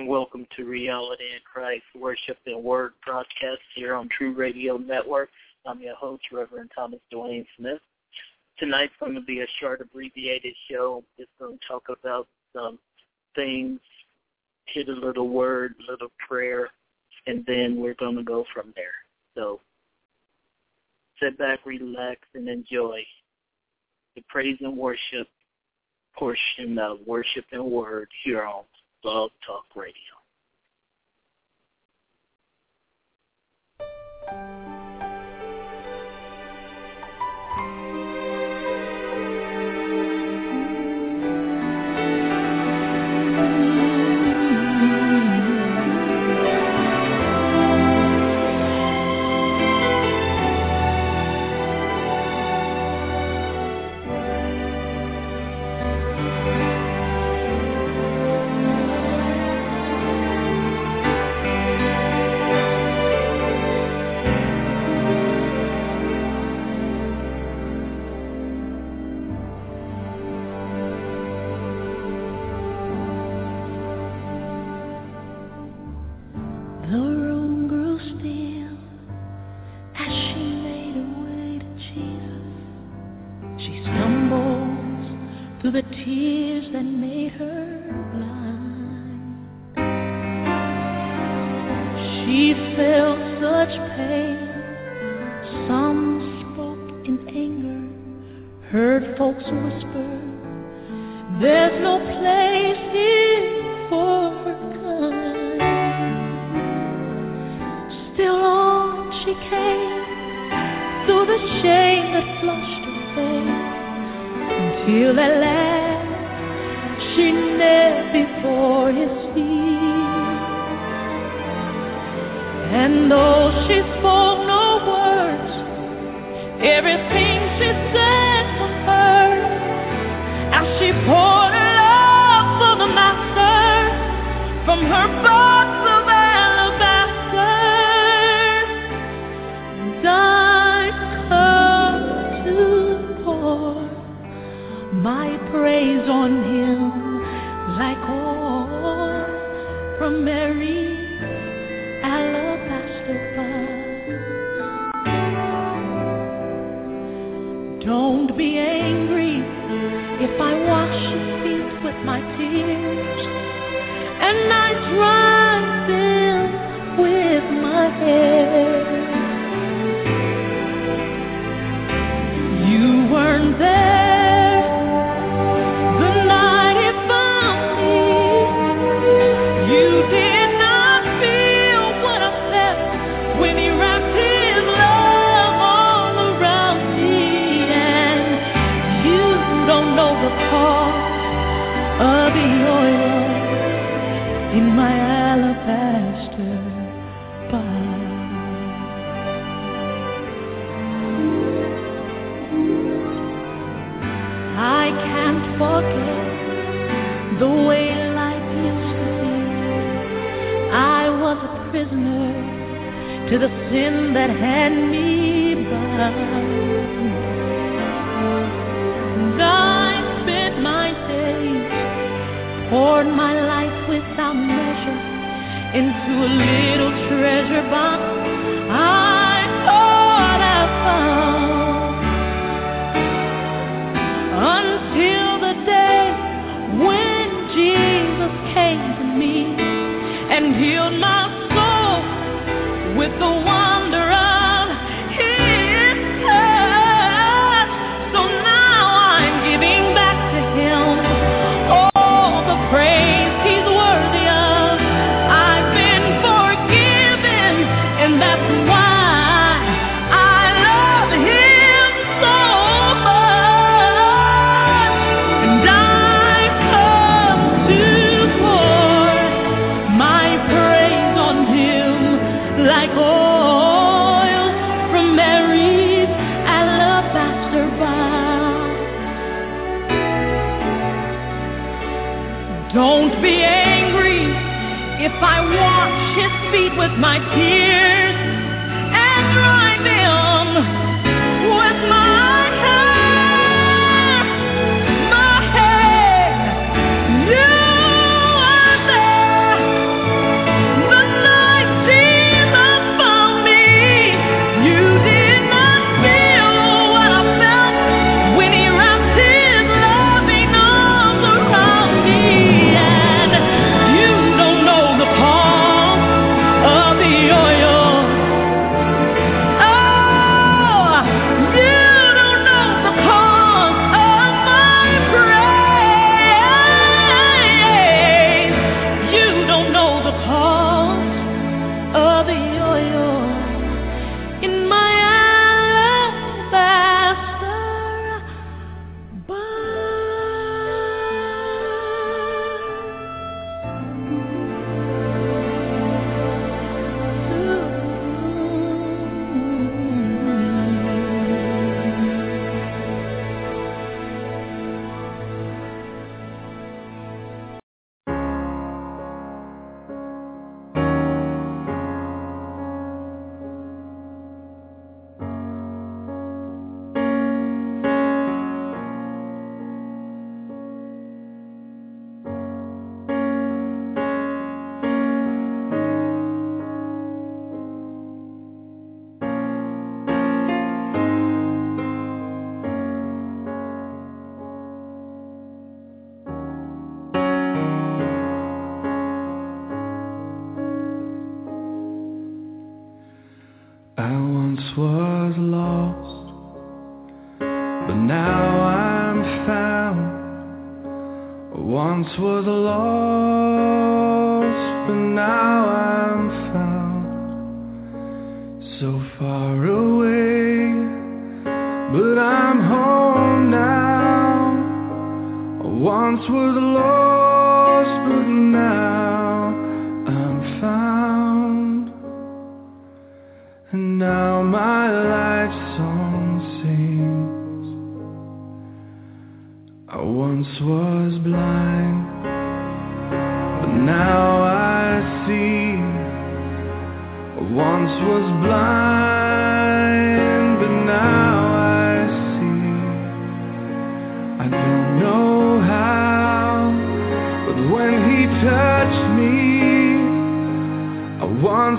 And welcome to Reality in Christ Worship and Word broadcast here on True Radio Network. I'm your host, Reverend Thomas Dwayne Smith. Tonight's going to be a short, abbreviated show. Just going to talk about some things, hit a little word, a little prayer, and then we're going to go from there. So sit back, relax, and enjoy the praise and worship portion of Worship and Word here on Blog Talk Radio.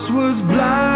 Was blind,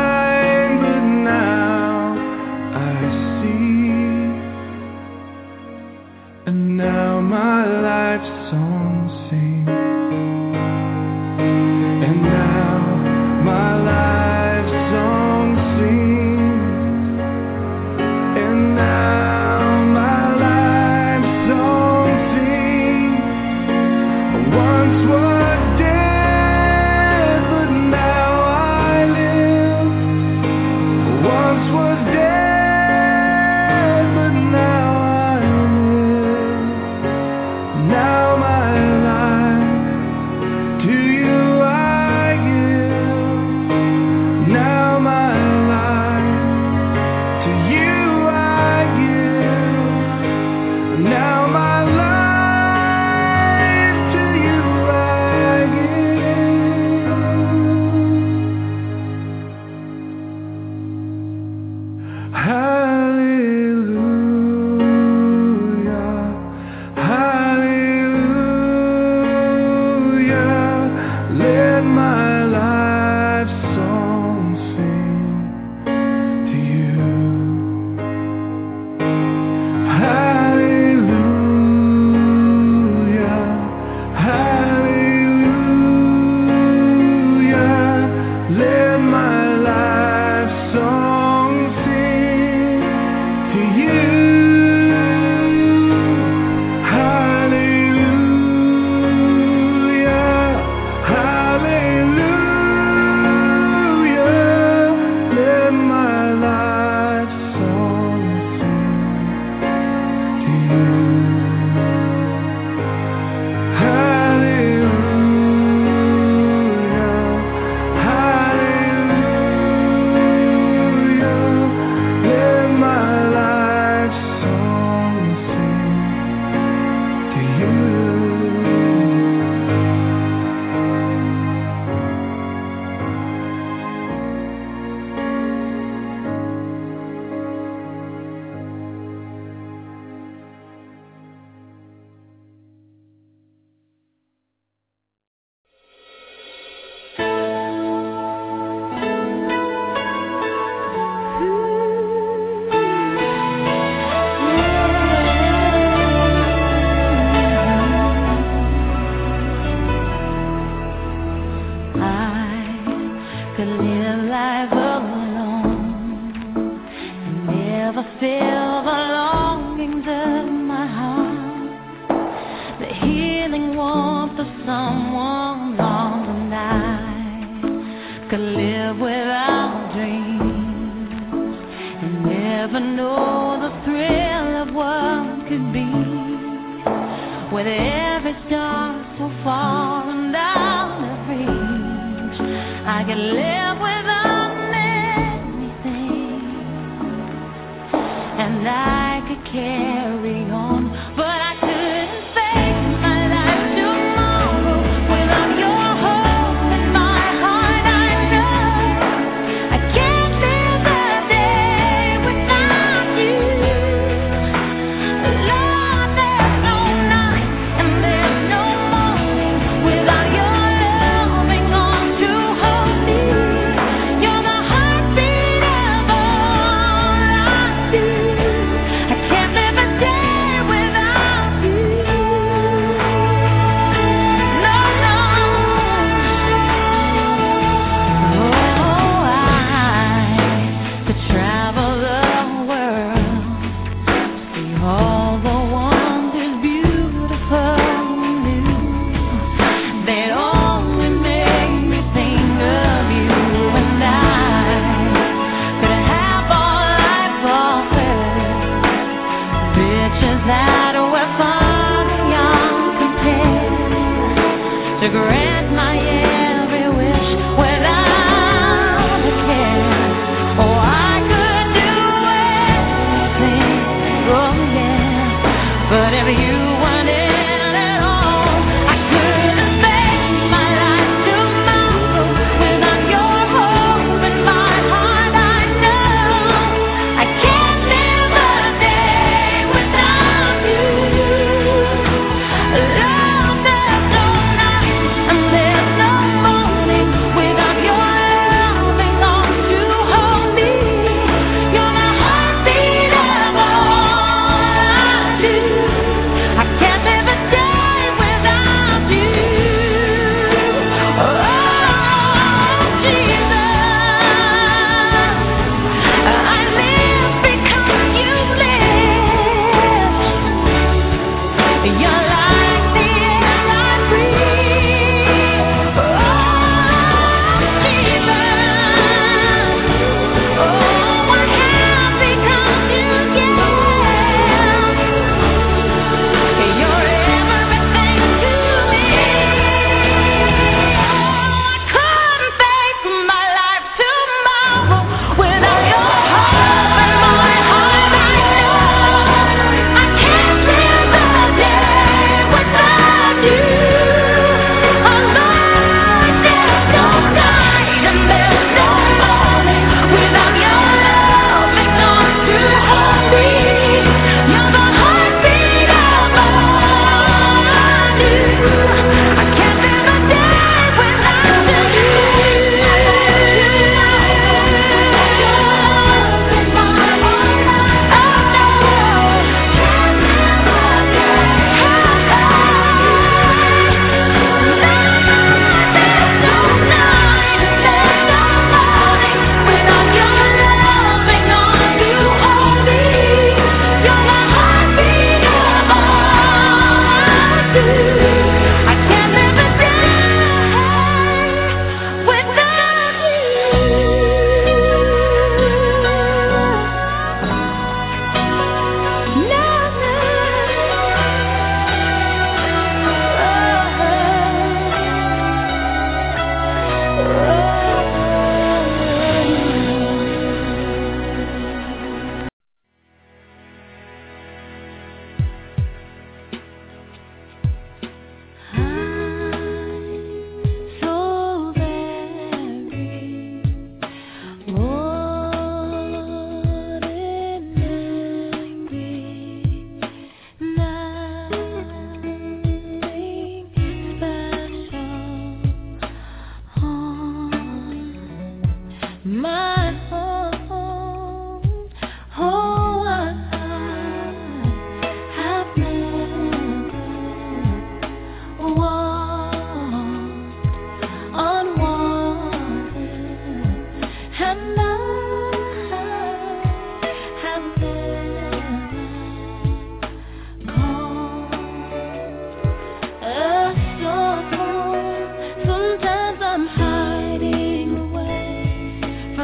with every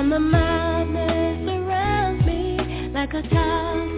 from the madness around me like a child.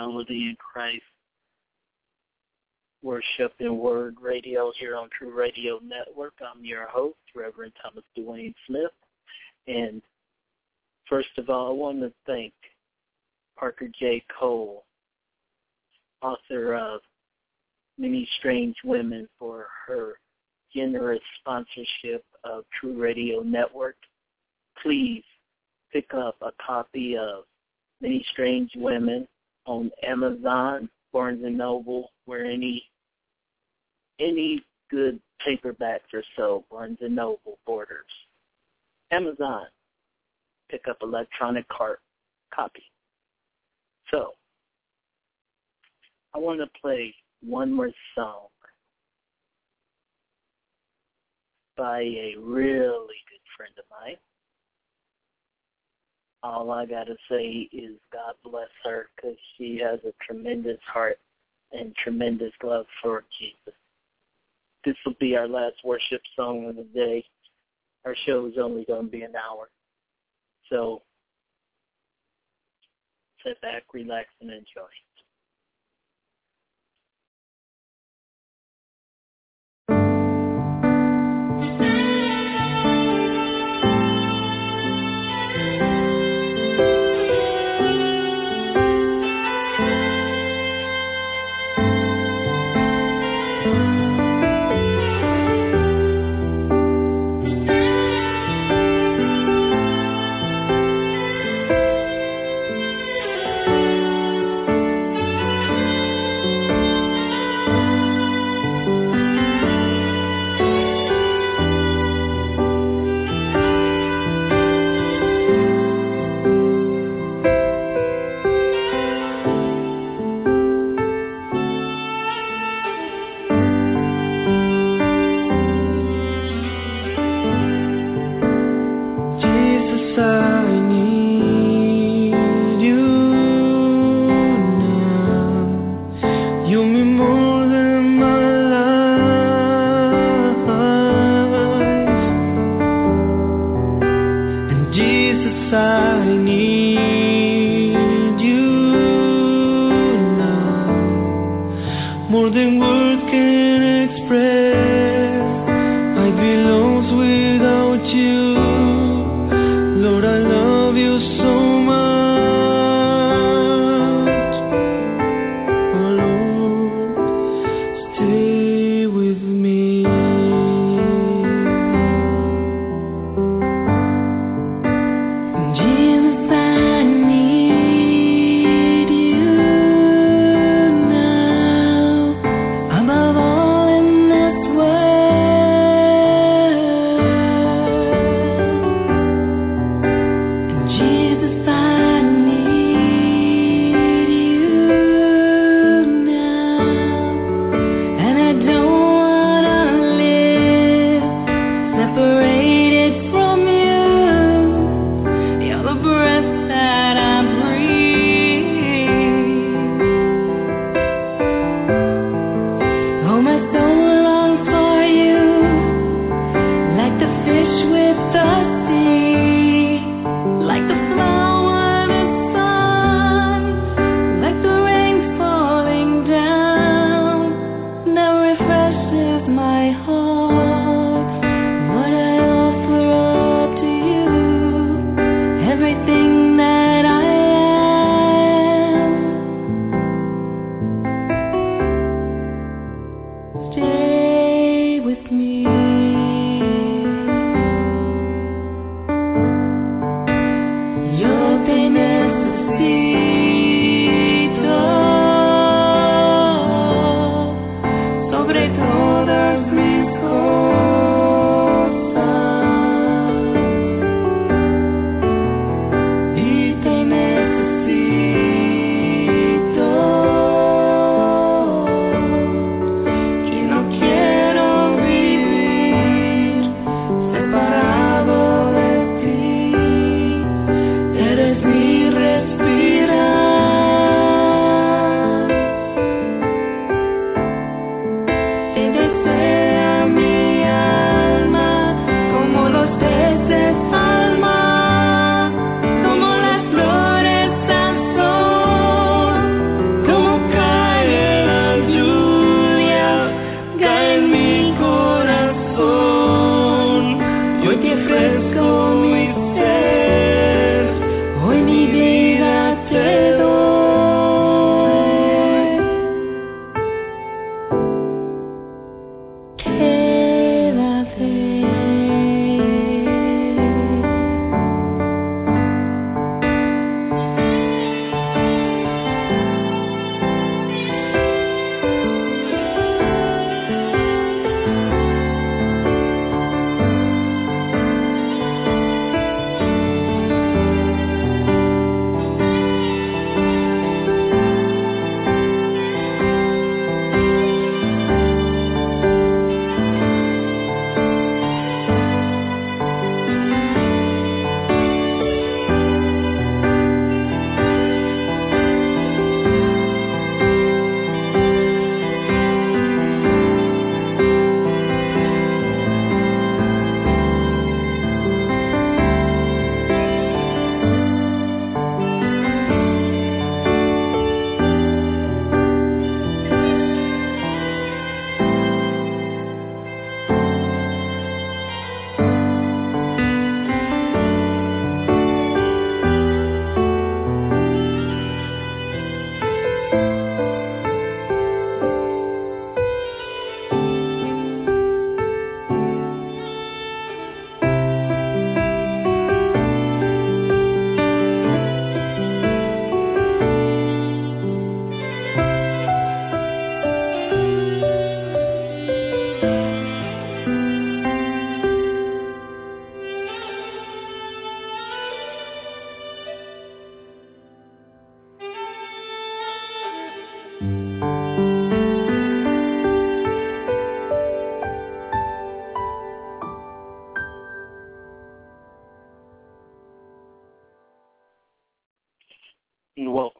Reality in Christ Worship and Word Radio here on True Radio Network. I'm your host, Reverend Thomas Dwayne Smith. And first of all, I want to thank Parker J. Cole, author of Many Strange Women, for her generous sponsorship of True Radio Network. Please pick up a copy of Many Strange Women on Amazon, Barnes and Noble, where any any good paperbacks or so, Barnes and Noble, Borders. Amazon, pick up electronic cart copy. So, I want to play one more song by a really good friend of mine all I got to say is God bless her because she has a tremendous heart and tremendous love for Jesus. This will be our last worship song of the day. Our show is only going to be an hour. So sit back, relax, and enjoy.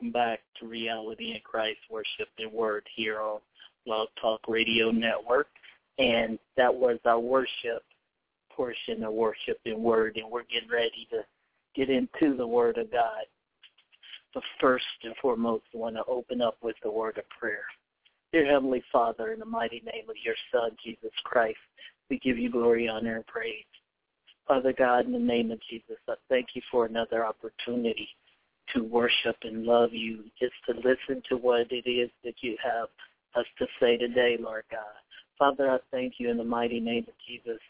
Welcome back to Reality in Christ Worship and Word here on Blog Talk Radio Network. And that was our worship portion of Worship and Word. And we're getting ready to get into the Word of God. But first and foremost, I want to open up with the word of prayer. Dear Heavenly Father, in the mighty name of your Son, Jesus Christ, we give you glory, honor, and praise. Father God, in the name of Jesus, I thank you for another opportunity to worship and love you, just to listen to what it is that you have us to say today, Lord God. Father, I thank you in the mighty name of Jesus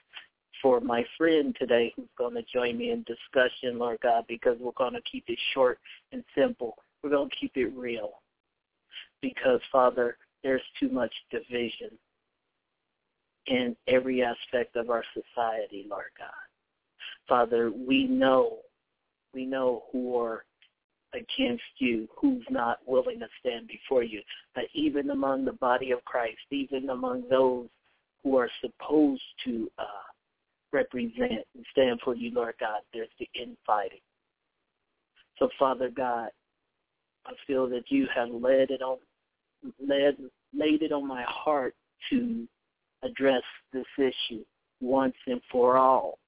for my friend today who's going to join me in discussion, Lord God, because we're going to keep it short and simple. We're going to keep it real because, Father, there's too much division in every aspect of our society, Lord God. Father, we know, we know who are against you, who's not willing to stand before you. But even among the body of Christ, even among those who are supposed to uh, represent and stand for you, Lord God, there's the infighting. So, Father God, I feel that you have led it on, led, laid it on my heart to address this issue once and for all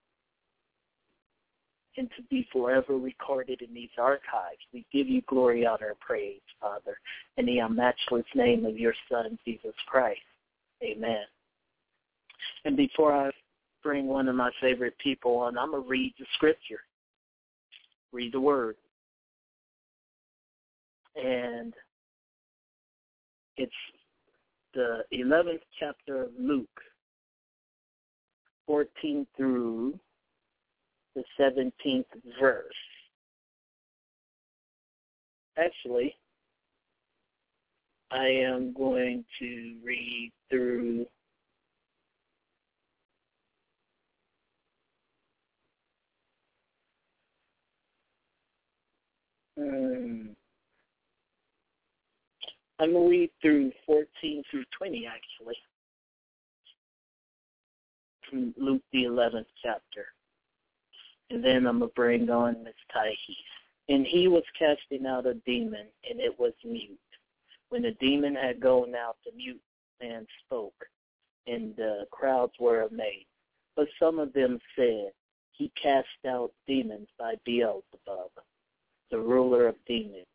and to be forever recorded in these archives. We give you glory, honor, and praise, Father, in the unmatchless name of your Son, Jesus Christ. Amen. And before I bring one of my favorite people on, I'm going to read the scripture, read the word. And it's the 11th chapter of Luke, 14 through the 17th verse. Actually, I am going to read through um, I'm going to read through 14 through 20, actually, from Luke the 11th chapter and then I'm going to bring on Miss Taihis. And he was casting out a demon, and it was mute. When the demon had gone out, the mute man spoke, and the crowds were amazed. But some of them said, He cast out demons by Beelzebub, the ruler of demons.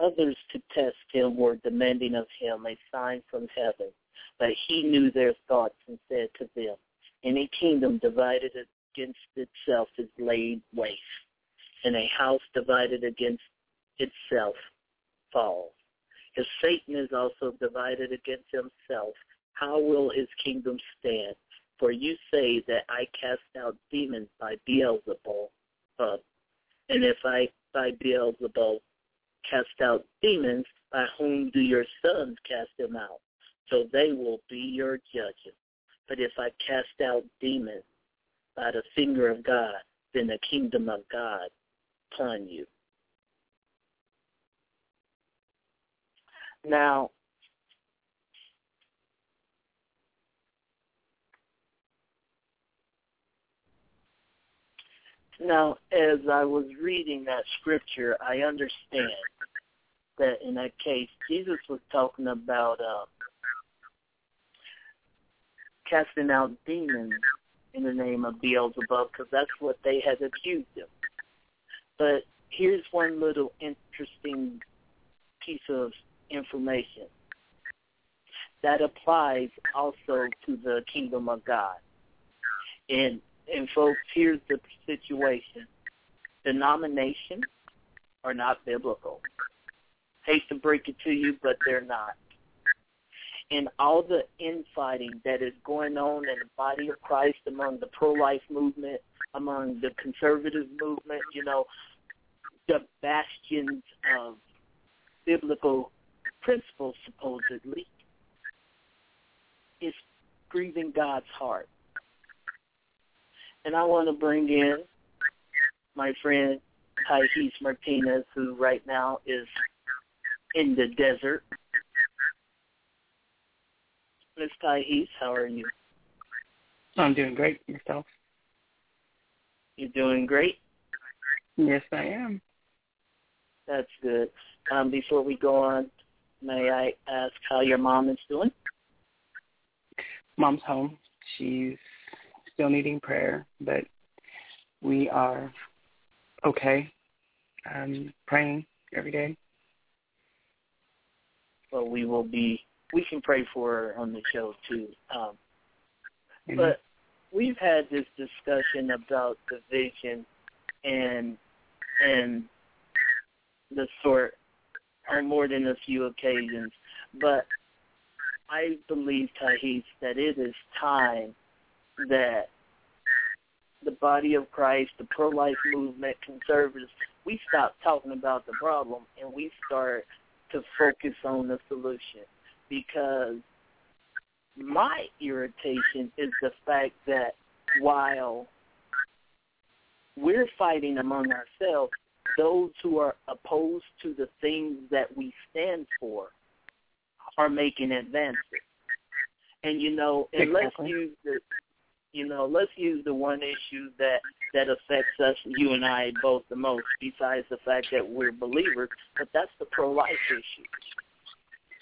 Others, to test him, were demanding of him a sign from heaven. But he knew their thoughts and said to them, Any kingdom divided against itself is laid waste, and a house divided against itself falls. If Satan is also divided against himself, how will his kingdom stand? For you say that I cast out demons by Beelzebul, uh, and if I by Beelzebul cast out demons, by whom do your sons cast them out? So they will be your judges. But if I cast out demons by the finger of God then the kingdom of God upon you. Now, now as I was reading that scripture, I understand that in that case, Jesus was talking about uh, casting out demons in the name of Beelzebub because that's what they had accused him. But here's one little interesting piece of information that applies also to the kingdom of God. And and folks, here's the situation. Denominations are not biblical. Hate to break it to you, but they're not and all the infighting that is going on in the body of Christ among the pro-life movement, among the conservative movement, you know, the bastions of biblical principles, supposedly, is grieving God's heart. And I want to bring in my friend Taihis Martinez, who right now is in the desert Miss Taihis, how are you? I'm doing great. Yourself? You're doing great? Yes, I am. That's good. Um, before we go on, may I ask how your mom is doing? Mom's home. She's still needing prayer, but we are okay. Um, praying every day. Well, we will be. We can pray for her on the show too. Um, Mhm. but we've had this discussion about the vision and and the sort on more than a few occasions. But I believe, Tahis, that it is time that the body of Christ, the pro-life movement, conservatives, we stop talking about the problem and we start to focus on the solution. Because my irritation is the fact that while we're fighting among ourselves, those who are opposed to the things that we stand for are making advances. And you know, and let's use the you know, let's use the one issue that that affects us, you and I both the most, besides the fact that we're believers, but that's the pro life issue.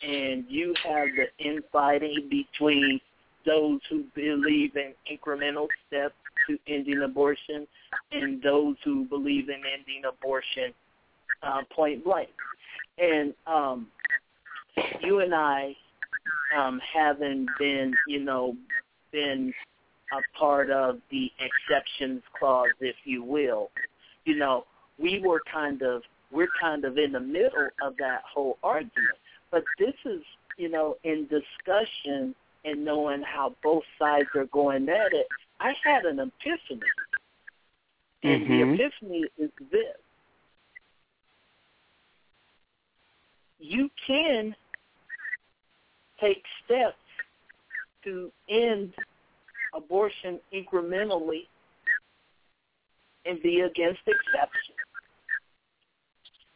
And you have the infighting between those who believe in incremental steps to ending abortion and those who believe in ending abortion uh, point blank. And um, you and I, um, having been, you know, been a part of the exceptions clause, if you will, you know, we were kind of we're kind of in the middle of that whole argument. But this is, you know, in discussion and knowing how both sides are going at it, I had an epiphany. And Mhm. the epiphany is this. You can take steps to end abortion incrementally and be against exception.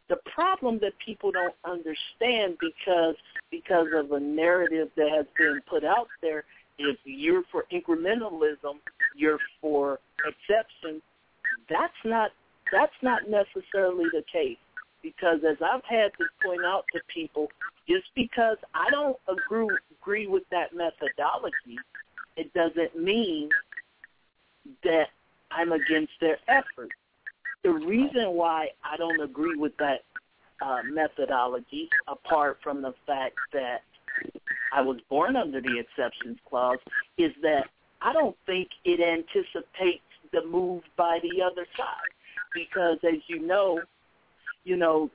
The problem that people don't understand because because of a narrative that has been put out there, if you're for incrementalism, you're for exception, that's not that's not necessarily the case. Because as I've had to point out to people, just because I don't agree agree with that methodology, it doesn't mean that I'm against their efforts. The reason why I don't agree with that uh, methodology, apart from the fact that I was born under the exceptions clause, is that I don't think it anticipates the move by the other side. Because as you know, you know,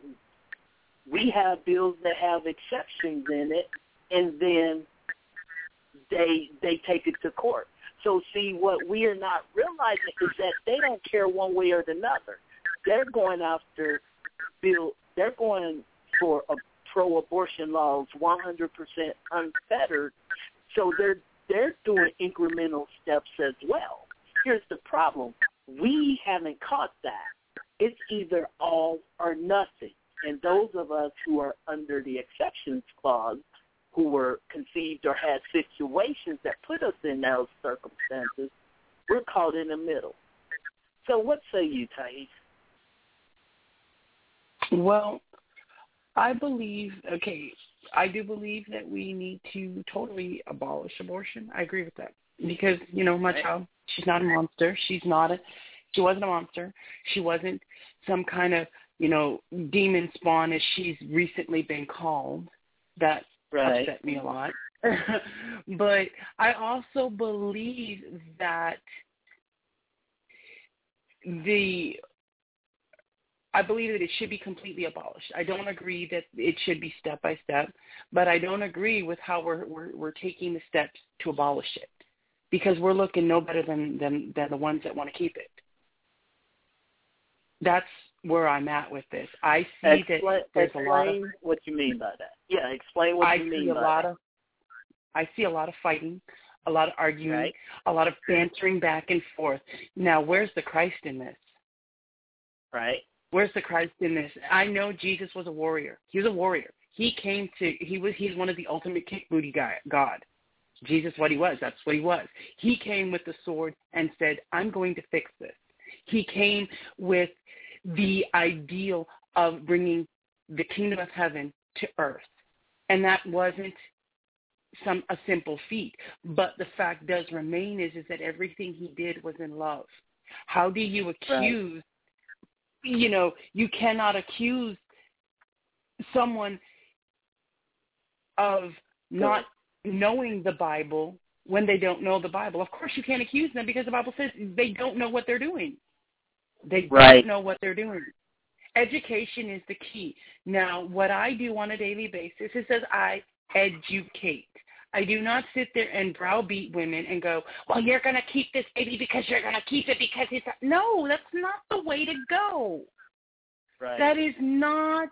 we have bills that have exceptions in it, and then they they take it to court. So see, what we are not realizing is that they don't care one way or another. They're going after bill. They're going for a pro-abortion laws 100% unfettered. So they're they're doing incremental steps as well. Here's the problem: we haven't caught that. It's either all or nothing. And those of us who are under the exceptions clause who were conceived or had situations that put us in those circumstances, we're caught in the middle. So what say you, Thais? Well, I believe, okay, I do believe that we need to totally abolish abortion. I agree with that. Because, you know, my child, she's not a monster. She's not a, she wasn't a monster. She wasn't some kind of, you know, demon spawn as she's recently been called. That Right. upset me a lot. but I also believe that the I believe that it should be completely abolished. I don't agree that it should be step by step, but I don't agree with how we're we're, we're taking the steps to abolish it because we're looking no better than than than the ones that want to keep it. That's where I'm at with this. I see that there's a lot of what you mean by that. Yeah, explain what I you mean see a by lot that. of I see a lot of fighting, a lot of arguing, Right. a lot of bantering back and forth. Now, where's the Christ in this? right? Where's the Christ in this? I know Jesus was a warrior. He was a warrior. He came to he was he's one of the ultimate kick booty guy God. Jesus what he was, that's what he was. He came with the sword and said, I'm going to fix this. He came with the ideal of bringing the kingdom of heaven to earth. And that wasn't some a simple feat. But the fact does remain is is that everything he did was in love. How do you accuse you know, you cannot accuse someone of not knowing the Bible when they don't know the Bible. Of course, you can't accuse them because the Bible says they don't know what they're doing. They Right. don't know what they're doing. Education is the key. Now, what I do on a daily basis is that I educate. I do not sit there and browbeat women and go, well, you're going to keep this baby because you're going to keep it because it's... No, that's not the way to go. Right. That is not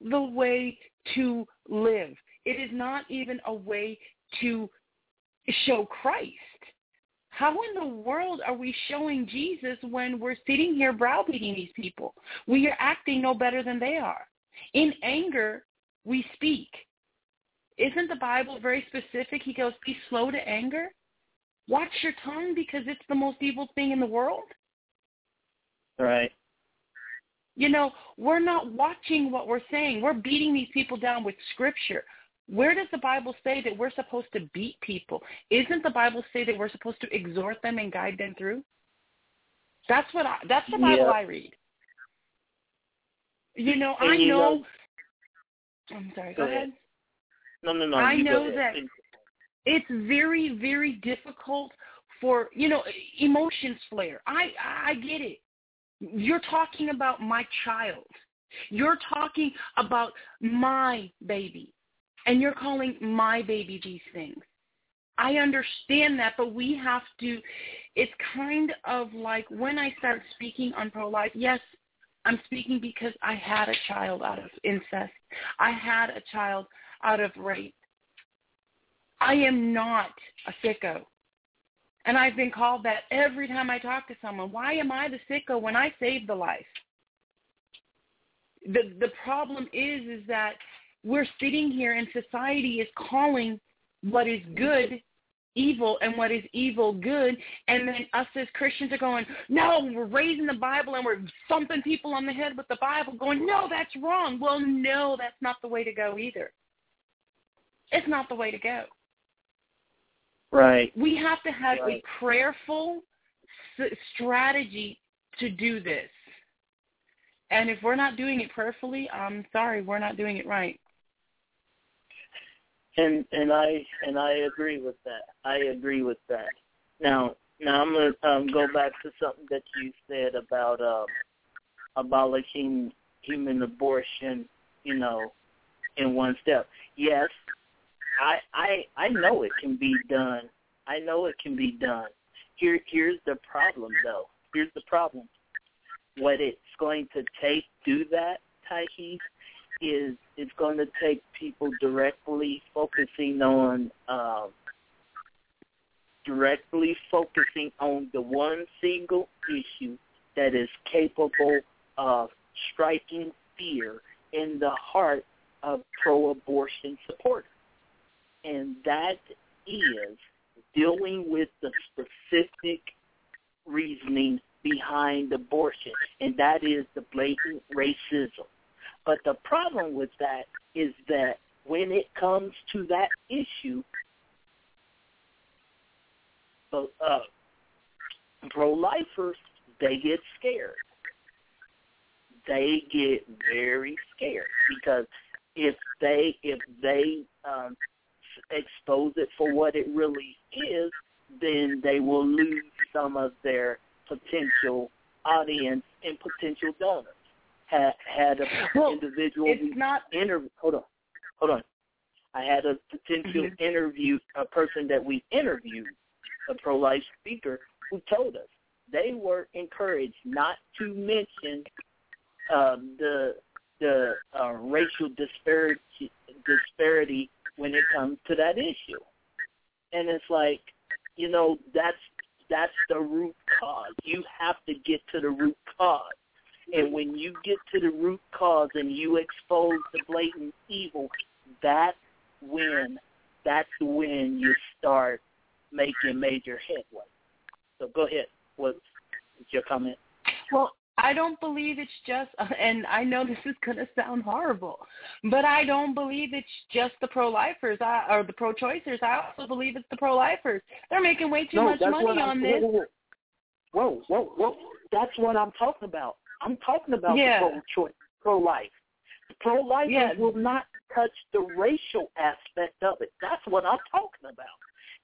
the way to live. It is not even a way to show Christ. How in the world are we showing Jesus when we're sitting here browbeating these people? We are acting no better than they are. In anger, we speak. Isn't the Bible very specific? He goes, be slow to anger. Watch your tongue because it's the most evil thing in the world. Right. You know, we're not watching what we're saying. We're beating these people down with scripture. Where does the Bible say that we're supposed to beat people? Isn't the Bible say that we're supposed to exhort them and guide them through? That's what I that's the Bible Yeah. I read. You know, And I you know, know- I'm sorry, Go go, ahead. ahead. No, no, no. I know that it's very very difficult for you know emotions flare i i get it you're talking about my child you're talking about my baby and you're calling my baby these things i understand that but we have to it's kind of like when i start speaking on pro life yes i'm speaking because i had a child out of incest i had a child out of rape I am not a sicko. And I've been called that every time I talk to someone. Why am I the sicko when I saved the life? The the problem is is that we're sitting here and society is calling what is good evil and what is evil good and then us as Christians are going, No, we're raising the Bible and we're thumping people on the head with the Bible going, No, that's wrong. Well no, that's not the way to go either. It's not the way to go. Right. We have to have Right. a prayerful strategy to do this. And if we're not doing it prayerfully, I'm sorry, we're not doing it right. And and I and I agree with that. I agree with that. Now now I'm gonna um, go back to something that you said about um, abolishing human abortion. You know, in one step. Yes, I I I know it can be done. I know it can be done. Here here's the problem though. Here's the problem. What it's going to take do that, Tahi, is it's going to take people directly focusing on um, directly focusing on the one single issue that is capable of striking fear in the heart of pro-abortion supporters, and that is dealing with the specific reasoning behind abortion, and that is the blatant racism. But the problem with that is that when it comes to that issue, uh, pro-lifers, they get scared. They get very scared because if they if they um, expose it for what it really is, then they will lose some of their potential audience and potential donors. Had had a Well, individual It's not interview. Hold on, hold on. I had a potential Mhm. interview, a person that we interviewed, a pro-life speaker, who told us they were encouraged not to mention um, the the uh, racial disparity disparity when it comes to that issue. And it's like, you know, that's that's the root cause. You have to get to the root cause. And when you get to the root cause and you expose the blatant evil, that's when that's when you start making major headway. So go ahead. What's your comment? Well, I don't believe it's just, and I know this is going to sound horrible, but I don't believe it's just the pro-lifers I, or the pro-choicers. I also believe it's the pro-lifers. They're making way too much money on this. Whoa, whoa, whoa, whoa, whoa. That's what I'm talking about. I'm talking about Yeah. the pro-choice, pro-life. Yeah. will not touch the racial aspect of it. That's what I'm talking about.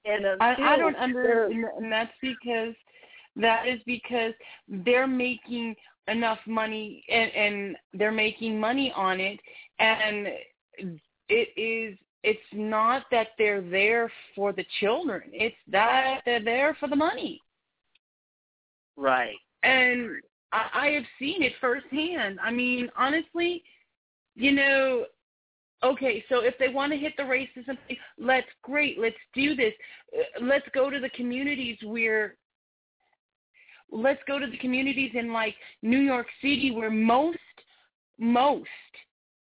And I, I don't there- under, and that's because that is because they're making enough money and, and they're making money on it, and it is. It's not that they're there for the children. It's that they're there for the money. Right. and I, I have seen it firsthand. I mean, honestly, you know, okay, so if they want to hit the racism thing, let's great, let's do this. Uh, Let's go to the communities where let's go to the communities in like New York City where most most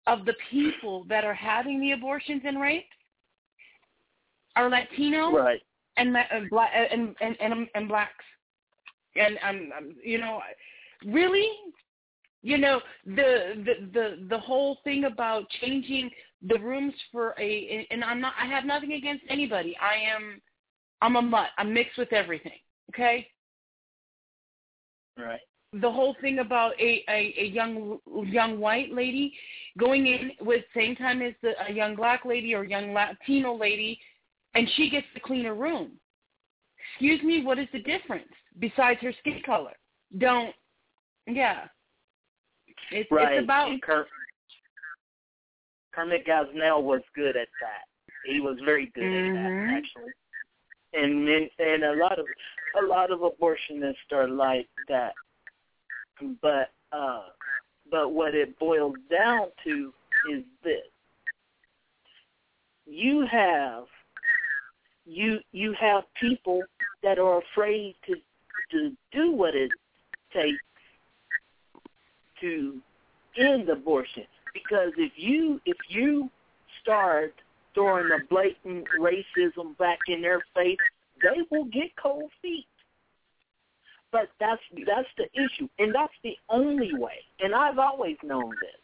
of the people that are having the abortions and rapes are Latino Right. and and and and, and blacks and um, um you know really you know the the the the whole thing about changing the rooms for a and i'm not i have nothing against anybody i am i'm a mutt i'm mixed with everything okay Right. the whole thing about a, a, a young young white lady going in with same time as the, a young black lady or young Latino lady, and she gets to clean her room. Excuse me, what is the difference besides her skin color? Don't, yeah. It's Right. it's about And Ker- Kermit Gosnell was good at that. He was very good at Mhm. that, actually. And and a lot of a lot of abortionists are like that. But uh but what it boils down to is this. You have you you have people that are afraid to to do what it takes to end abortion because if you if you start throwing a blatant racism back in their face, they will get cold feet. But that's that's the issue, and that's the only way. And I've always known this.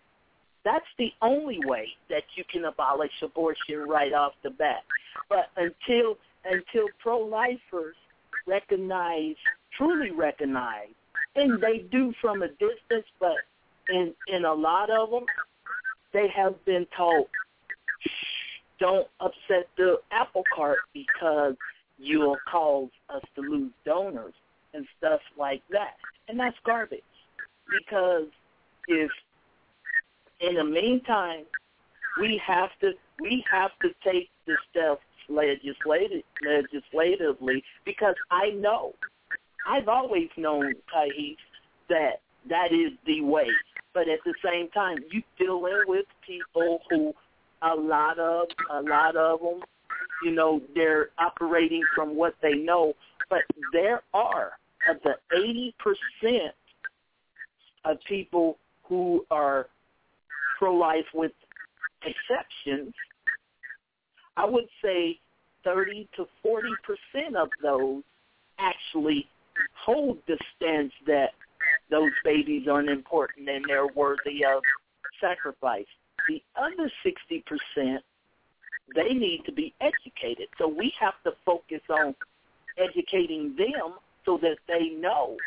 That's the only way that you can abolish abortion right off the bat. But until until pro-lifers recognize, truly recognize, and they do from a distance, but in in a lot of them, they have been told, "Shh, don't upset the apple cart because you'll cause us to lose donors and stuff like that. And that's garbage. Because if in the meantime we have to we have to take the steps legislative, legislatively because I know I've always known Kahis that that is the way. But at the same time, you dealing with people who a lot of a lot of them, you know, they're operating from what they know. But there are of the eighty percent of people who are pro-life with exceptions. I would say thirty to forty percent of those actually hold the stance that those babies are unimportant and they're worthy of sacrifice. The other 60%, they need to be educated. So we have to focus on educating them so that they know.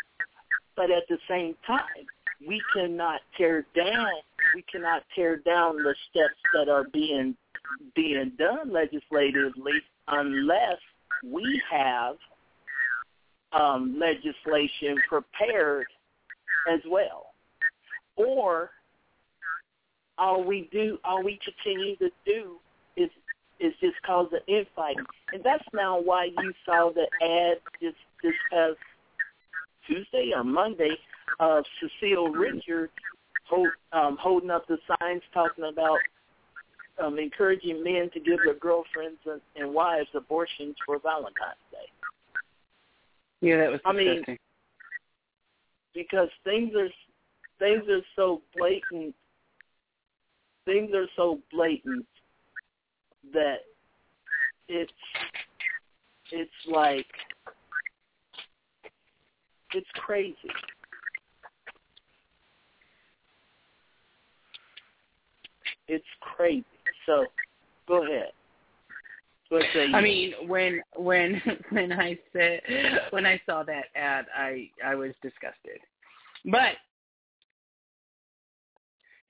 But at the same time, we cannot tear down we cannot tear down the steps that are being being done legislatively unless we have um, legislation prepared as well. Or all we do, all we continue to do is is just cause the infighting, and that's now why you saw the ad this this past Tuesday or Monday of Cecile Richards hold, um, holding up the signs talking about um, encouraging men to give their girlfriends and, and wives abortions for Valentine's Day. Yeah, that was I mean, because things are things are so blatant things are so blatant that it's it's like it's crazy. It's crazy. So go ahead. I mean, when when when I said when I saw that ad, I I was disgusted. But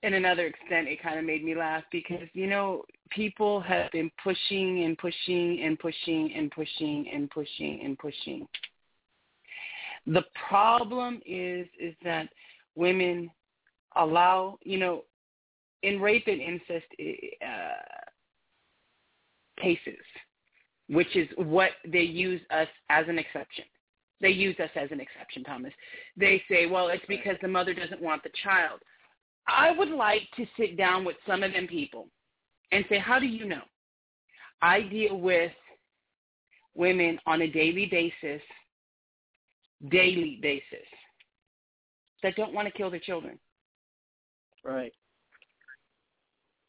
in another extent, it kind of made me laugh because you know people have been pushing and pushing and pushing and pushing and pushing and pushing. The problem is is that women allow you know in rape and incest uh, cases, which is what they use us as an exception. They use us as an exception, Thomas. They say, well, it's because the mother doesn't want the child. I would like to sit down with some of them people and say, how do you know? I deal with women on a daily basis, daily basis, that don't want to kill their children. Right.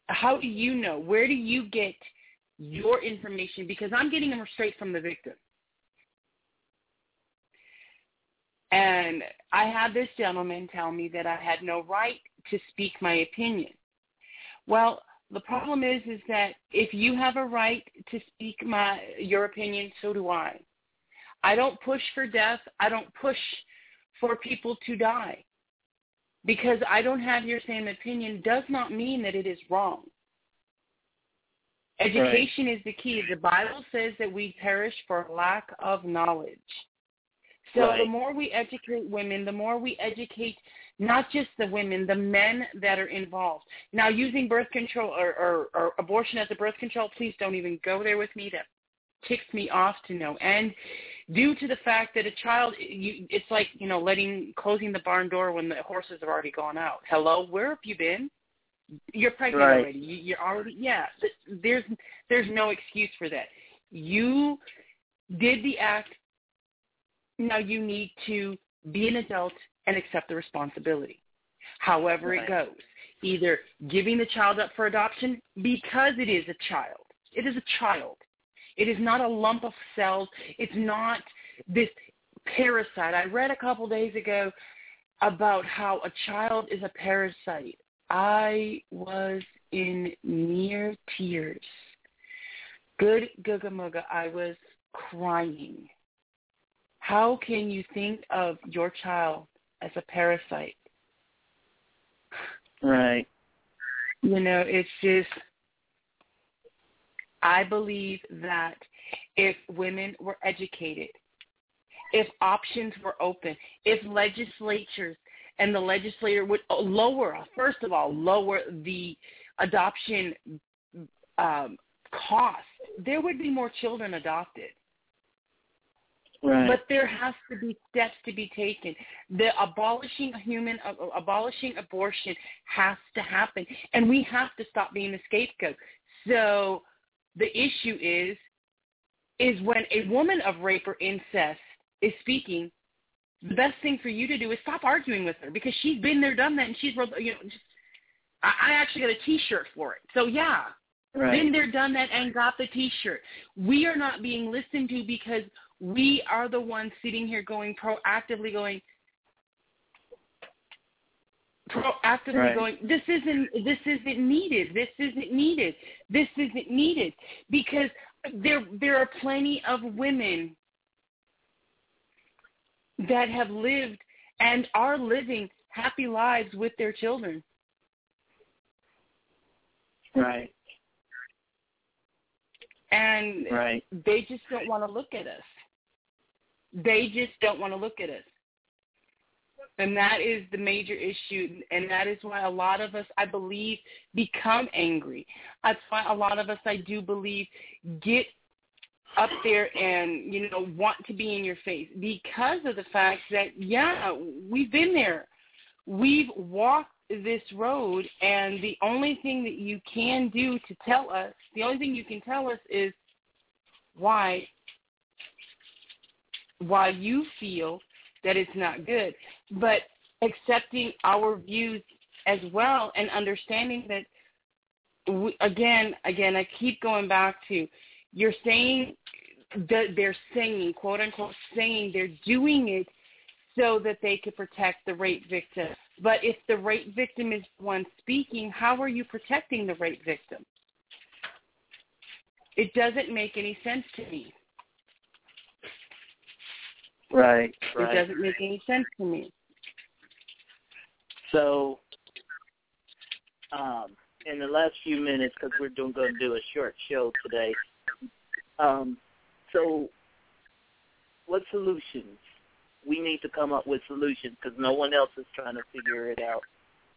How do you know? Where do you get your information? Because I'm getting them straight from the victim. And I had this gentleman tell me that I had no right to speak my opinion. Well, the problem is is that if you have a right to speak my your opinion, so do I. I don't push for death. I don't push for people to die. Because I don't have your same opinion does not mean that it is wrong. Education right. is the key. The Bible says that we perish for lack of knowledge. So right. the more we educate women, the more we educate not just the women, the men that are involved. Now, using birth control or, or, or abortion as a birth control, please don't even go there with me. That ticks me off to no end. Due to the fact that a child, you, it's like you know, letting closing the barn door when the horses have already gone out. Hello, where have you been? You're pregnant right. already. You, you're already yeah. There's there's no excuse for that. You did the act now you need to be an adult and accept the responsibility. However right. it goes, either giving the child up for adoption because it is a child. It is a child. It is not a lump of cells. It's not this parasite. I read a couple days ago about how a child is a parasite. I was in near tears. Good Gugamuga, I was crying how can you think of your child as a parasite? Right. You know, it's just, I believe that if women were educated, if options were open, if legislatures and the legislator would lower, first of all, lower the adoption um, cost, there would be more children adopted. Right. But there has to be steps to be taken. The abolishing human uh, abolishing abortion has to happen, and we have to stop being the scapegoat. So the issue is is when a woman of rape or incest is speaking, the best thing for you to do is stop arguing with her because she's been there, done that, and she's you know. Just, I, I actually got a T-shirt for it. So yeah, right. been there, done that, and got the T-shirt. We are not being listened to because we are the ones sitting here going proactively going proactively right. going this isn't this isn't needed this isn't needed this isn't needed because there there are plenty of women that have lived and are living happy lives with their children right and right. they just don't want to look at us they just don't want to look at us. And that is the major issue. And that is why a lot of us, I believe, become angry. That's why a lot of us, I do believe, get up there and, you know, want to be in your face because of the fact that, yeah, we've been there. We've walked this road and the only thing that you can do to tell us, the only thing you can tell us is why why you feel that it's not good, but accepting our views as well and understanding that we, again, again, I keep going back to you're saying that they're saying, quote unquote, saying they're doing it so that they could protect the rape victim. But if the rape victim is the one speaking, how are you protecting the rape victim? It doesn't make any sense to me. Right, right. It doesn't make any sense to me. So um, in the last few minutes, because we're doing going to do a short show today. Um, so, what solutions? We need to come up with solutions because no one else is trying to figure it out.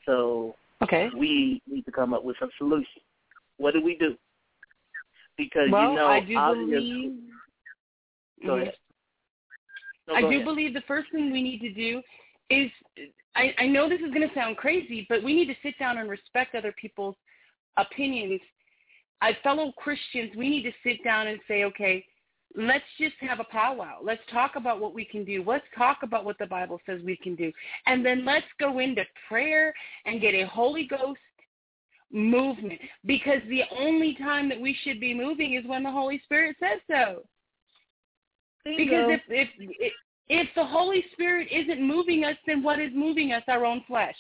So, Okay. we need to come up with some solutions. What do we do? Because well, you know, I do obviously, believe. Go ahead. No, I go do ahead. believe the first thing we need to do is I, I know this is going to sound crazy, but we need to sit down and respect other people's opinions. As fellow Christians, we need to sit down and say, okay, let's just have a powwow. Let's talk about what we can do. Let's talk about what the Bible says we can do. And then let's go into prayer and get a Holy Ghost movement because the only time that we should be moving is when the Holy Spirit says so. Because if if if if the Holy Spirit isn't moving us, then what is moving us? Our own flesh.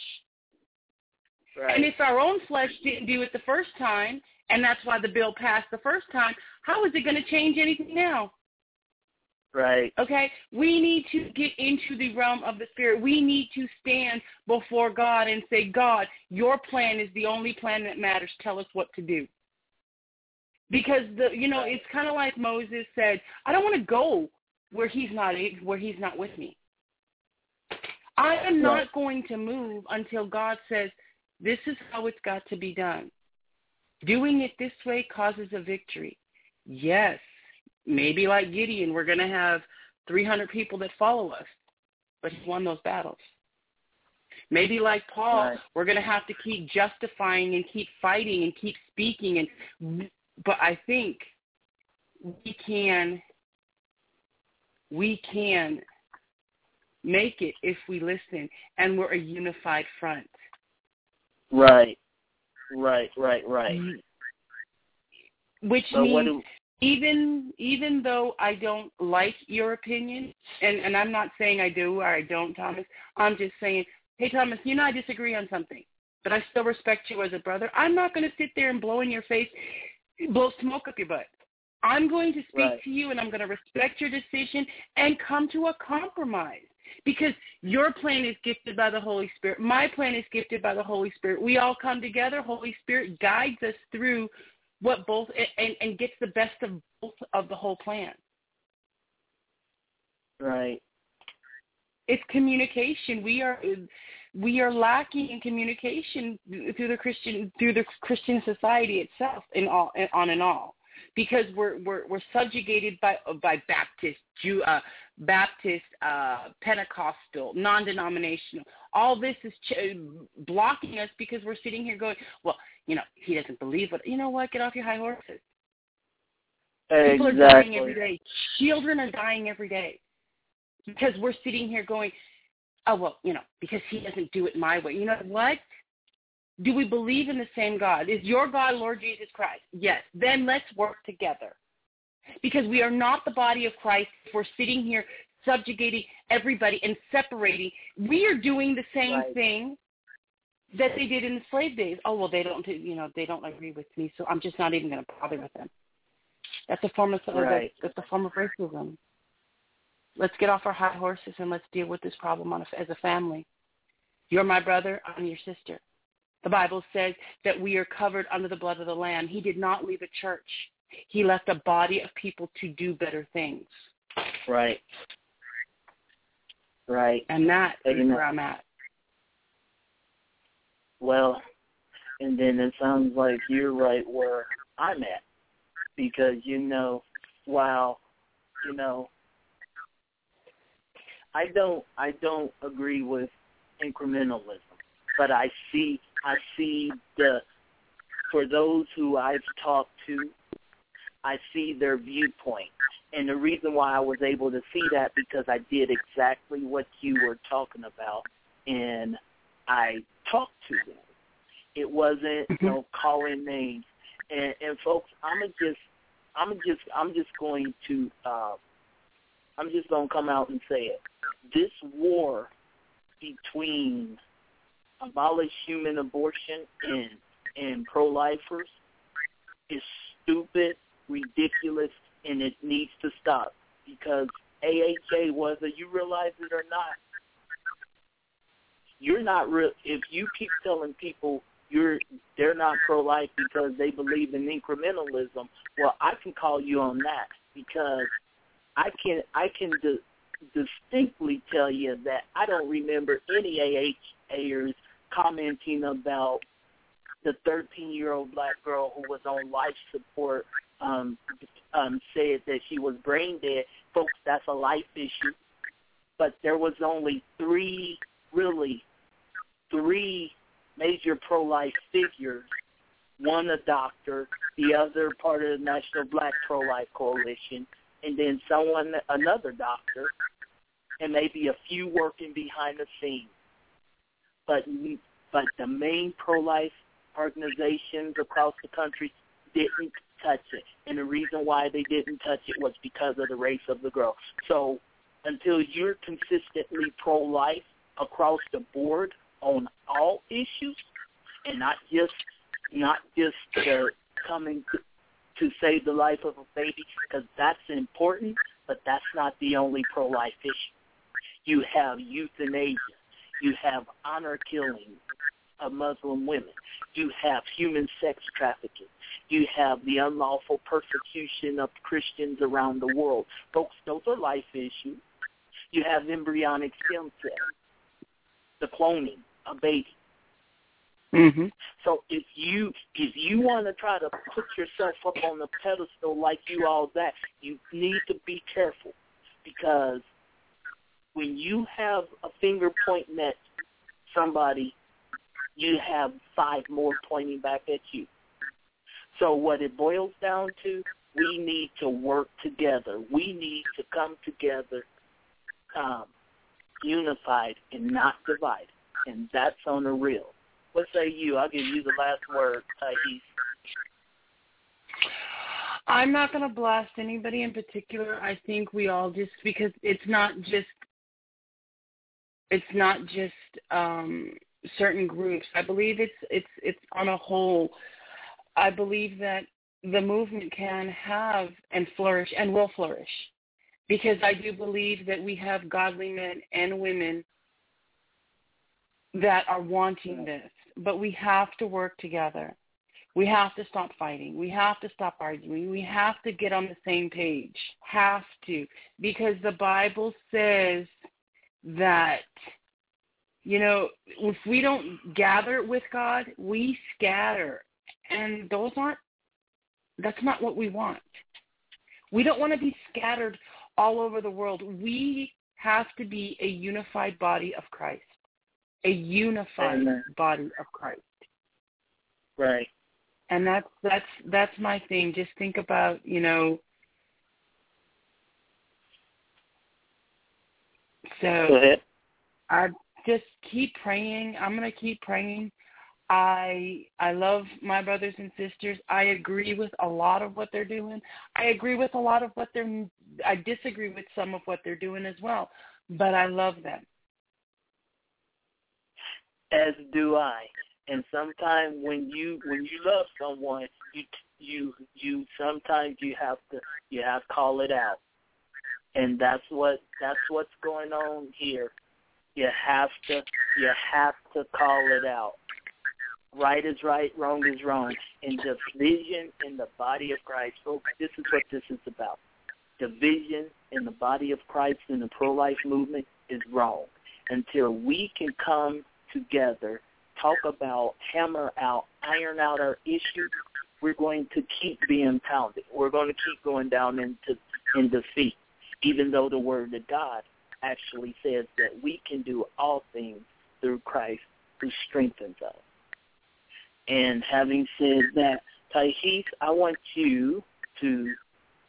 right. And if our own flesh didn't do it the first time, and that's why the bill passed the first time, how is it going to change anything now? right. Okay? We need to get into the realm of the Spirit. We need to stand before God and say, God, your plan is the only plan that matters. Tell us what to do. Because the you know, it's kind of like Moses said, I don't want to go where he's not where he's not with me. I am not going to move until God says, this is how it's got to be done. Doing it this way causes a victory. Yes, maybe like Gideon, we're going to have 300 people that follow us, but he won those battles. Maybe like Paul, Right. we're going to have to keep justifying and keep fighting and keep speaking and but I think we can we can make it if we listen and we're a unified front. Right. Right, right, right. Which what means do even even though I don't like your opinion, and and I'm not saying I do or I don't, Thomas. I'm just saying, hey, Thomas, you and I disagree on something, but I still respect you as a brother. I'm not going to sit there and blow in your face, blow smoke up your butt. I'm going to speak Right. to you, and I'm going to respect your decision and come to a compromise. Because your plan is gifted by the Holy Spirit. My plan is gifted by the Holy Spirit. We all come together. Holy Spirit guides us through what both and, and gets the best of both of the whole plan. right. It's communication. We are we are lacking in communication through the Christian through the Christian society itself in all on and all because we're we're we're subjugated by by Baptist Jew uh, Baptist uh, Pentecostal non-denominational. All this is ch- blocking us because we're sitting here going, well, you know, he doesn't believe what. You know what? Get off your high horses. People are dying every day. Children are dying every day because we're sitting here going, oh, well, you know, because he doesn't do it my way. You know what? Do we believe in the same God? Is your God Lord Jesus Christ? Yes. Then let's work together. Because we are not the body of Christ if we're sitting here subjugating everybody and separating. We are doing the same Right. thing that they did in the slave days. Oh well, they don't, you know, they don't agree with me, so I'm just not even going to bother with them. That's a form of Right. that's, that's a form of racism. Let's get off our high horses and let's deal with this problem on a, as a family. You're my brother. I'm your sister. The Bible says that we are covered under the blood of the Lamb. He did not leave a church. He left a body of people to do better things. Right. Right. And that is Amen. where I'm at. Well, and then it sounds like you're right where I'm at. Because, you know, while, you know, I don't I don't agree with incrementalism. But I see I see the for those who I've talked to, I see their viewpoint. And the reason why I was able to see that because I did exactly what you were talking about and I talked to them. It wasn't you know calling names. And and folks, I'm just I'm just I'm just going to uh I'm just going to come out and say it. This war between abolish human abortion and and pro-lifers is stupid, ridiculous, and it needs to stop because AHA, whether you realize it or not, you're not real. If you keep telling people you're they're not pro-life because they believe in incrementalism. Well, I can call you on that because I can I can di- distinctly tell you that I don't remember any AHAers commenting about the 13 year old black girl who was on life support um, um, said that she was brain dead. Folks, that's a life issue. But there was only three, really, three major pro-life figures. One a doctor, the other part of the National Black Pro-Life Coalition, and then someone, another doctor, and maybe a few working behind the scenes. But but the main pro-life organizations across the country didn't touch it. And the reason why they didn't touch it was because of the race of the girl. So until you're consistently pro-life across the board on all issues and not just not just uh, coming to save the life of a baby because that's important, but that's not the only pro-life issue. You have euthanasia. You have honor killing of Muslim women. You have human sex trafficking. You have the unlawful persecution of Christians around the world. Folks, those are life issues. You have embryonic stem cells, the cloning of babies. Mm-hmm. So if you if you want to try to put yourself up on the pedestal like you all that, you need to be careful because when you have a finger pointing at somebody, you have five more pointing back at you. So what it boils down to, we need to work together. We need to come together um, unified and not divided. And that's on the real. What say you? I'll give you the last word. I'm not going to blast anybody in particular. I think we all just because it's not just it's not just um certain groups. I believe it's it's it's on a whole. I believe that the movement can have and flourish and will flourish because I do believe that we have godly men and women that are wanting this, but we have to work together. We have to stop fighting. We have to stop arguing. We have to get on the same page. Have to. Because the Bible says that, you know, if we don't gather with God, we scatter. And those aren't, that's not what we want. We don't want to be scattered all over the world. We have to be a unified body of Christ, a unified Amen. body of Christ. Right. And that's that's that's my thing. Just think about, you know, so ahead. I just keep praying. I'm gonna keep praying. I I love my brothers and sisters. I agree with a lot of what they're doing. I agree with a lot of what they're. I disagree with some of what they're doing as well, but I love them. As do I. And sometimes when you when you love someone, you you you sometimes you have to you have to call it out. And that's what that's what's going on here. You have to you have to call it out. Right is right, wrong is wrong. And division in the body of Christ, folks, this is what this is about. Division in the body of Christ in the pro life movement is wrong. Until we can come together, talk about, hammer out, iron out our issues, we're going to keep being pounded. We're going to keep going down into in defeat, even though the Word of God actually says that we can do all things through Christ who strengthens us. And having said that, Tahith, I want you to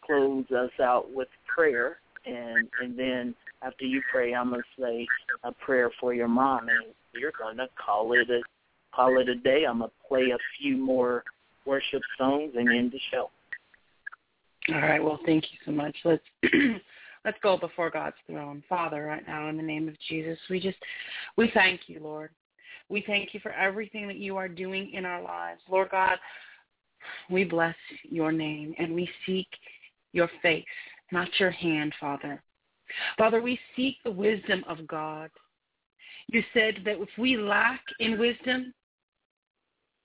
close us out with prayer, and and then after you pray, I'm gonna say a prayer for your mom, and you're gonna call it a call it a day. I'm gonna play a few more worship songs and end the show. All right. Well, thank you so much. Let's let's go before God's throne, Father, right now in the name of Jesus. We just we thank you, Lord. We thank you for everything that you are doing in our lives, Lord God. We bless your name and we seek your face, not your hand, Father. Father, we seek the wisdom of God. You said that if we lack in wisdom,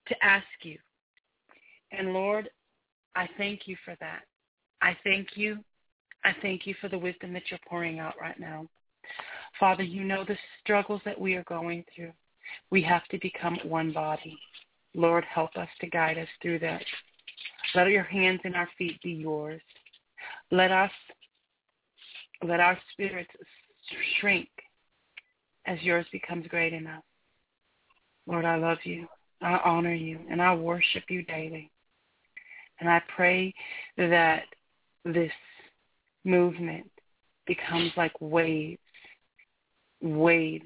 to ask you. And Lord, I thank you for that. I thank you. I thank you for the wisdom that you're pouring out right now. Father, you know the struggles that we are going through. We have to become one body. Lord, help us to guide us through that. Let your hands and our feet be yours. Let us, let our spirits shrink as yours becomes great enough. Lord, I love you. I honor you and I worship you daily. And I pray that this movement becomes like waves, waves,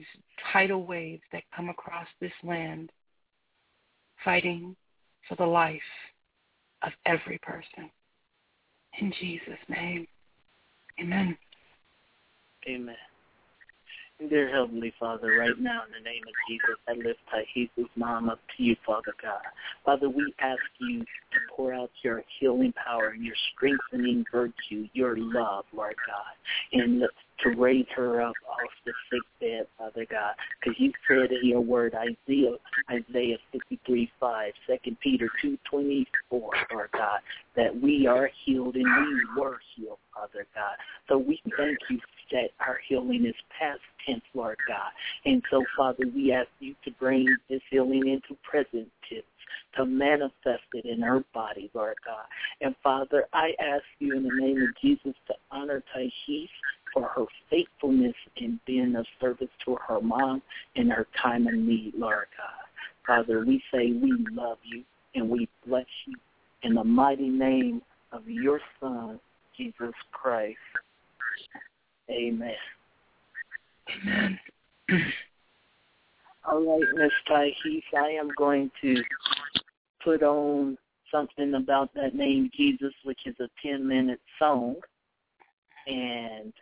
tidal waves that come across this land, fighting for the life of every person. In Jesus' name, amen. Amen. Dear Heavenly Father, right now in the name of Jesus, I lift Taihi's mom up to you, Father God. Father, we ask you to pour out your healing power and your strengthening virtue, your love, Lord God, and to raise her up off the sick bed, Father God, because you said in your word, Isaiah, Isaiah 53, 5, 2 Peter 2, 24, Lord God, that we are healed and we were healed, Father God. So we thank you that our healing is past tense, Lord God. And so, Father, we ask you to bring this healing into present tense to manifest it in her body, Lord God. And Father, I ask you in the name of Jesus to honor Taishis for her faithfulness in being of service to her mom in her time of need, Lord God. Father, we say we love you and we bless you in the mighty name of your Son, Jesus Christ. Amen. Amen. All right, Miss Taihis, I am going to put on something about that name Jesus, which is a 10-minute song. And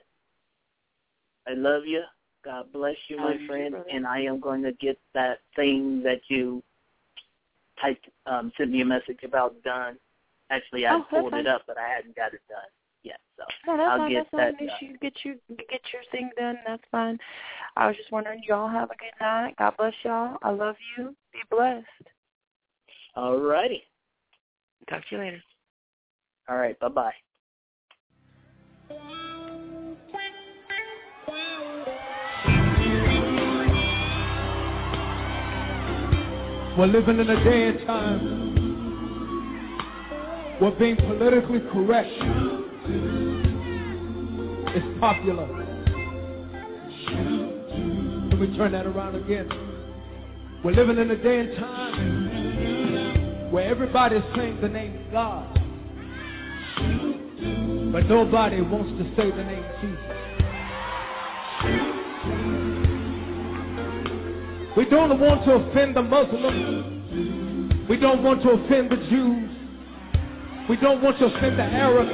I love you. God bless you, my Love you, friend. brother. And I am going to get that thing that you typed, um, sent me a message about done. Actually, I Oh, pulled it up, but I hadn't got it done yet. So No, that's I'll fine. get That's that Make done. you get you get your thing done. That's fine. I was just wondering. Y'all have a good night. God bless y'all. I love you. Be blessed. All righty. Talk to you later. All right. Bye-bye. We're living in a day and time We're being politically correct It's popular. Let me turn that around again. We're living in a day and time where everybody's saying the name God, but nobody wants to say the name Jesus. We don't want to offend the Muslims. We don't want to offend the Jews. We don't want to offend the Arabs.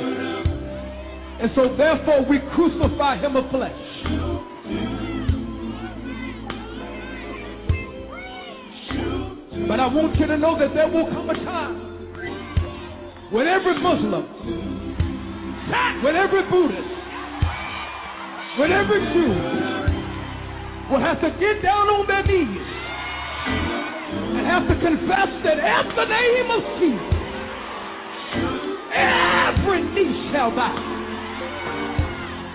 And so therefore we crucify him of flesh. But I want you to know that there will come a time when every Muslim, when every Buddhist, when every Jew will have to get down on their knees and have to confess that at the name of Jesus, every knee shall bow.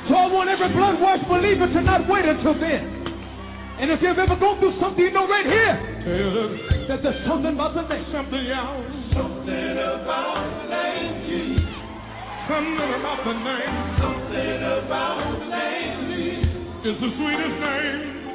So I want every blood-washed believer to not wait until then. And if you've ever gone through something, you know right here that there's something about the name. Something else. Something about the name Jesus. Something about the name. Something about the name Jesus. It's the sweetest name.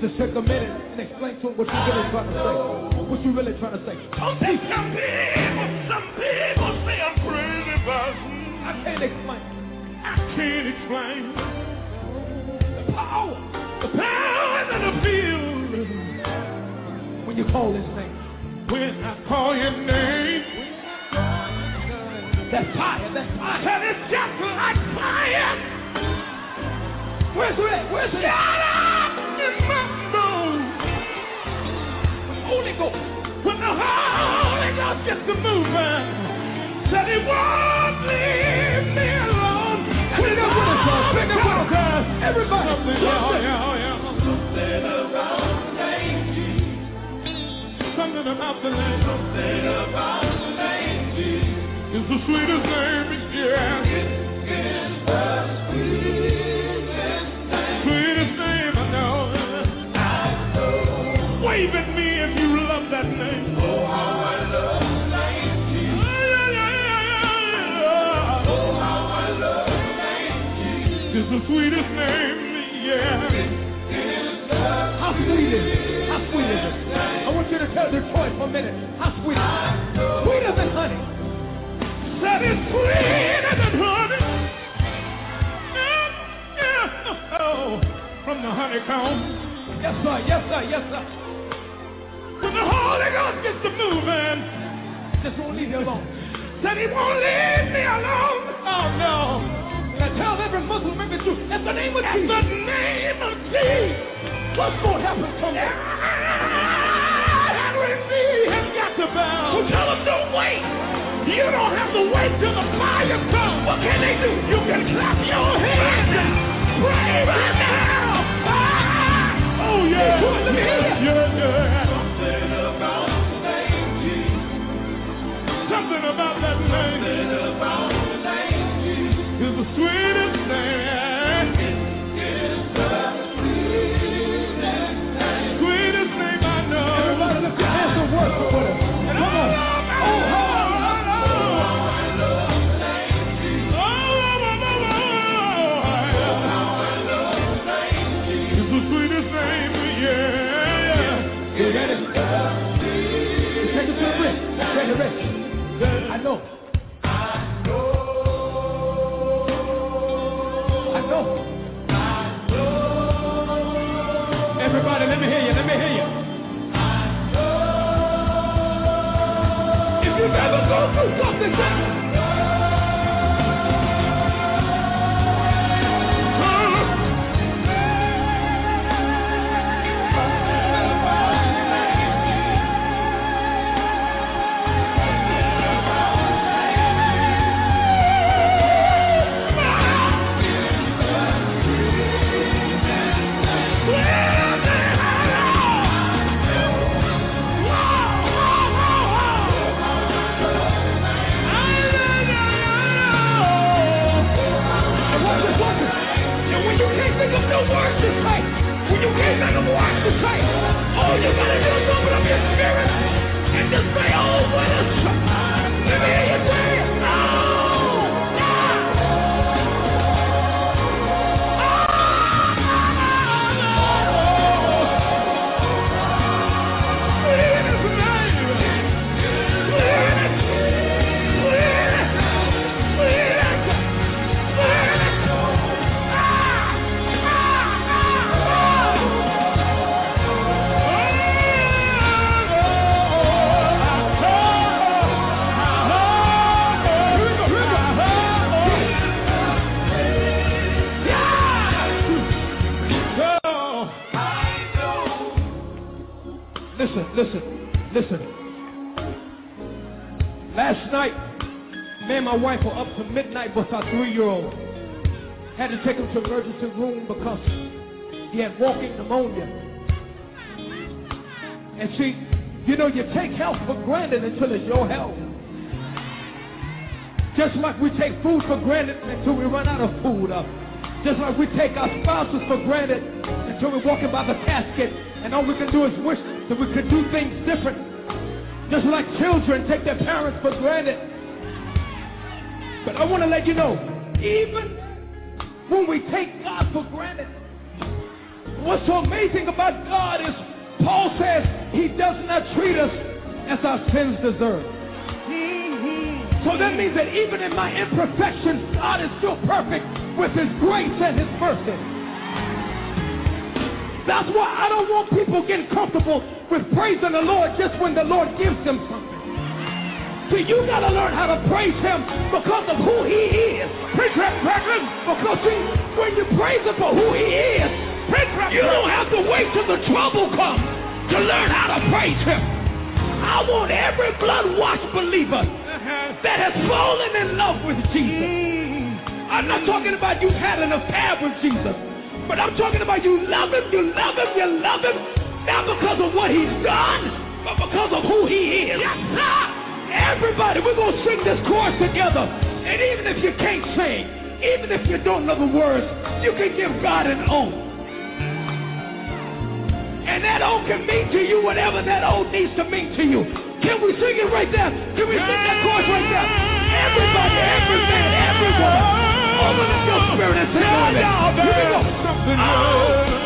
Just take a minute and explain to him what you're really trying to say. What you really trying to say. Some people, some people say I'm crazy, but I can't explain. I can't explain. The power, the power that I feel when you call his name. When I call your name, That fire, that fire. Tell it's just like fire. Where's it? Where's it? Holy Ghost. When the Holy Ghost gets to moving, said he won't leave me alone. Sing it with us, it with us. Everybody. Something, yeah, yeah, yeah. Something about the name Jesus. Something about the name. Something about the name Jesus. It's the sweetest name, yeah. It sweetest name, yeah. How sweet is it? How sweet is it? I want you to tell Detroit for a minute. How sweet is it? Sweeter than honey. That is sweeter than honey. Yeah, yeah. Oh, from the honeycomb. Yes, sir. Yes, sir. Yes, sir. When the Holy Ghost gets to moving, just won't leave you alone. Said he won't leave me alone. Oh no. Tell every Muslim, every Jew, at the name of at Jesus. At the name of Jesus. What's going to happen to me? Has got to bow. So tell them don't wait. You don't have to wait till the fire comes. What can they do? You can clap your hands and pray right now. Ah! Oh yeah. Let me hear you. Yeah, yeah. Something about the name Jesus. Something about that name. Something about sweetest something, just with our three-year-old. Had to take him to emergency room because he had walking pneumonia. And see, you know, you take health for granted until it's your health. Just like we take food for granted until we run out of food. Uh, just like we take our spouses for granted until we're walking by the casket and all we can do is wish that we could do things different. Just like children take their parents for granted. But I want to let you know, even when we take God for granted, what's so amazing about God is Paul says he does not treat us as our sins deserve. So that means that even in my imperfections, God is still perfect with his grace and his mercy. That's why I don't want people getting comfortable with praising the Lord just when the Lord gives them something. See, you got to learn how to praise him because of who he is. Preach that, brethren. Because see, when you praise him for who he is, you don't have to wait till the trouble comes to learn how to praise him. I want every blood-washed believer that has fallen in love with Jesus. I'm not talking about you had an affair with Jesus, but I'm talking about you love him, you love him, you love him, not because of what he's done, but because of who he is. Yes, sir. Everybody, we're going to sing this chorus together. And even if you can't sing, even if you don't know the words, you can give God an oath. And that oath can mean to you whatever that oath needs to mean to you. Can we sing it right there? Can we sing that chorus right there? Everybody, every man, every woman, open up your spirit and sing it. Here we go. Oh.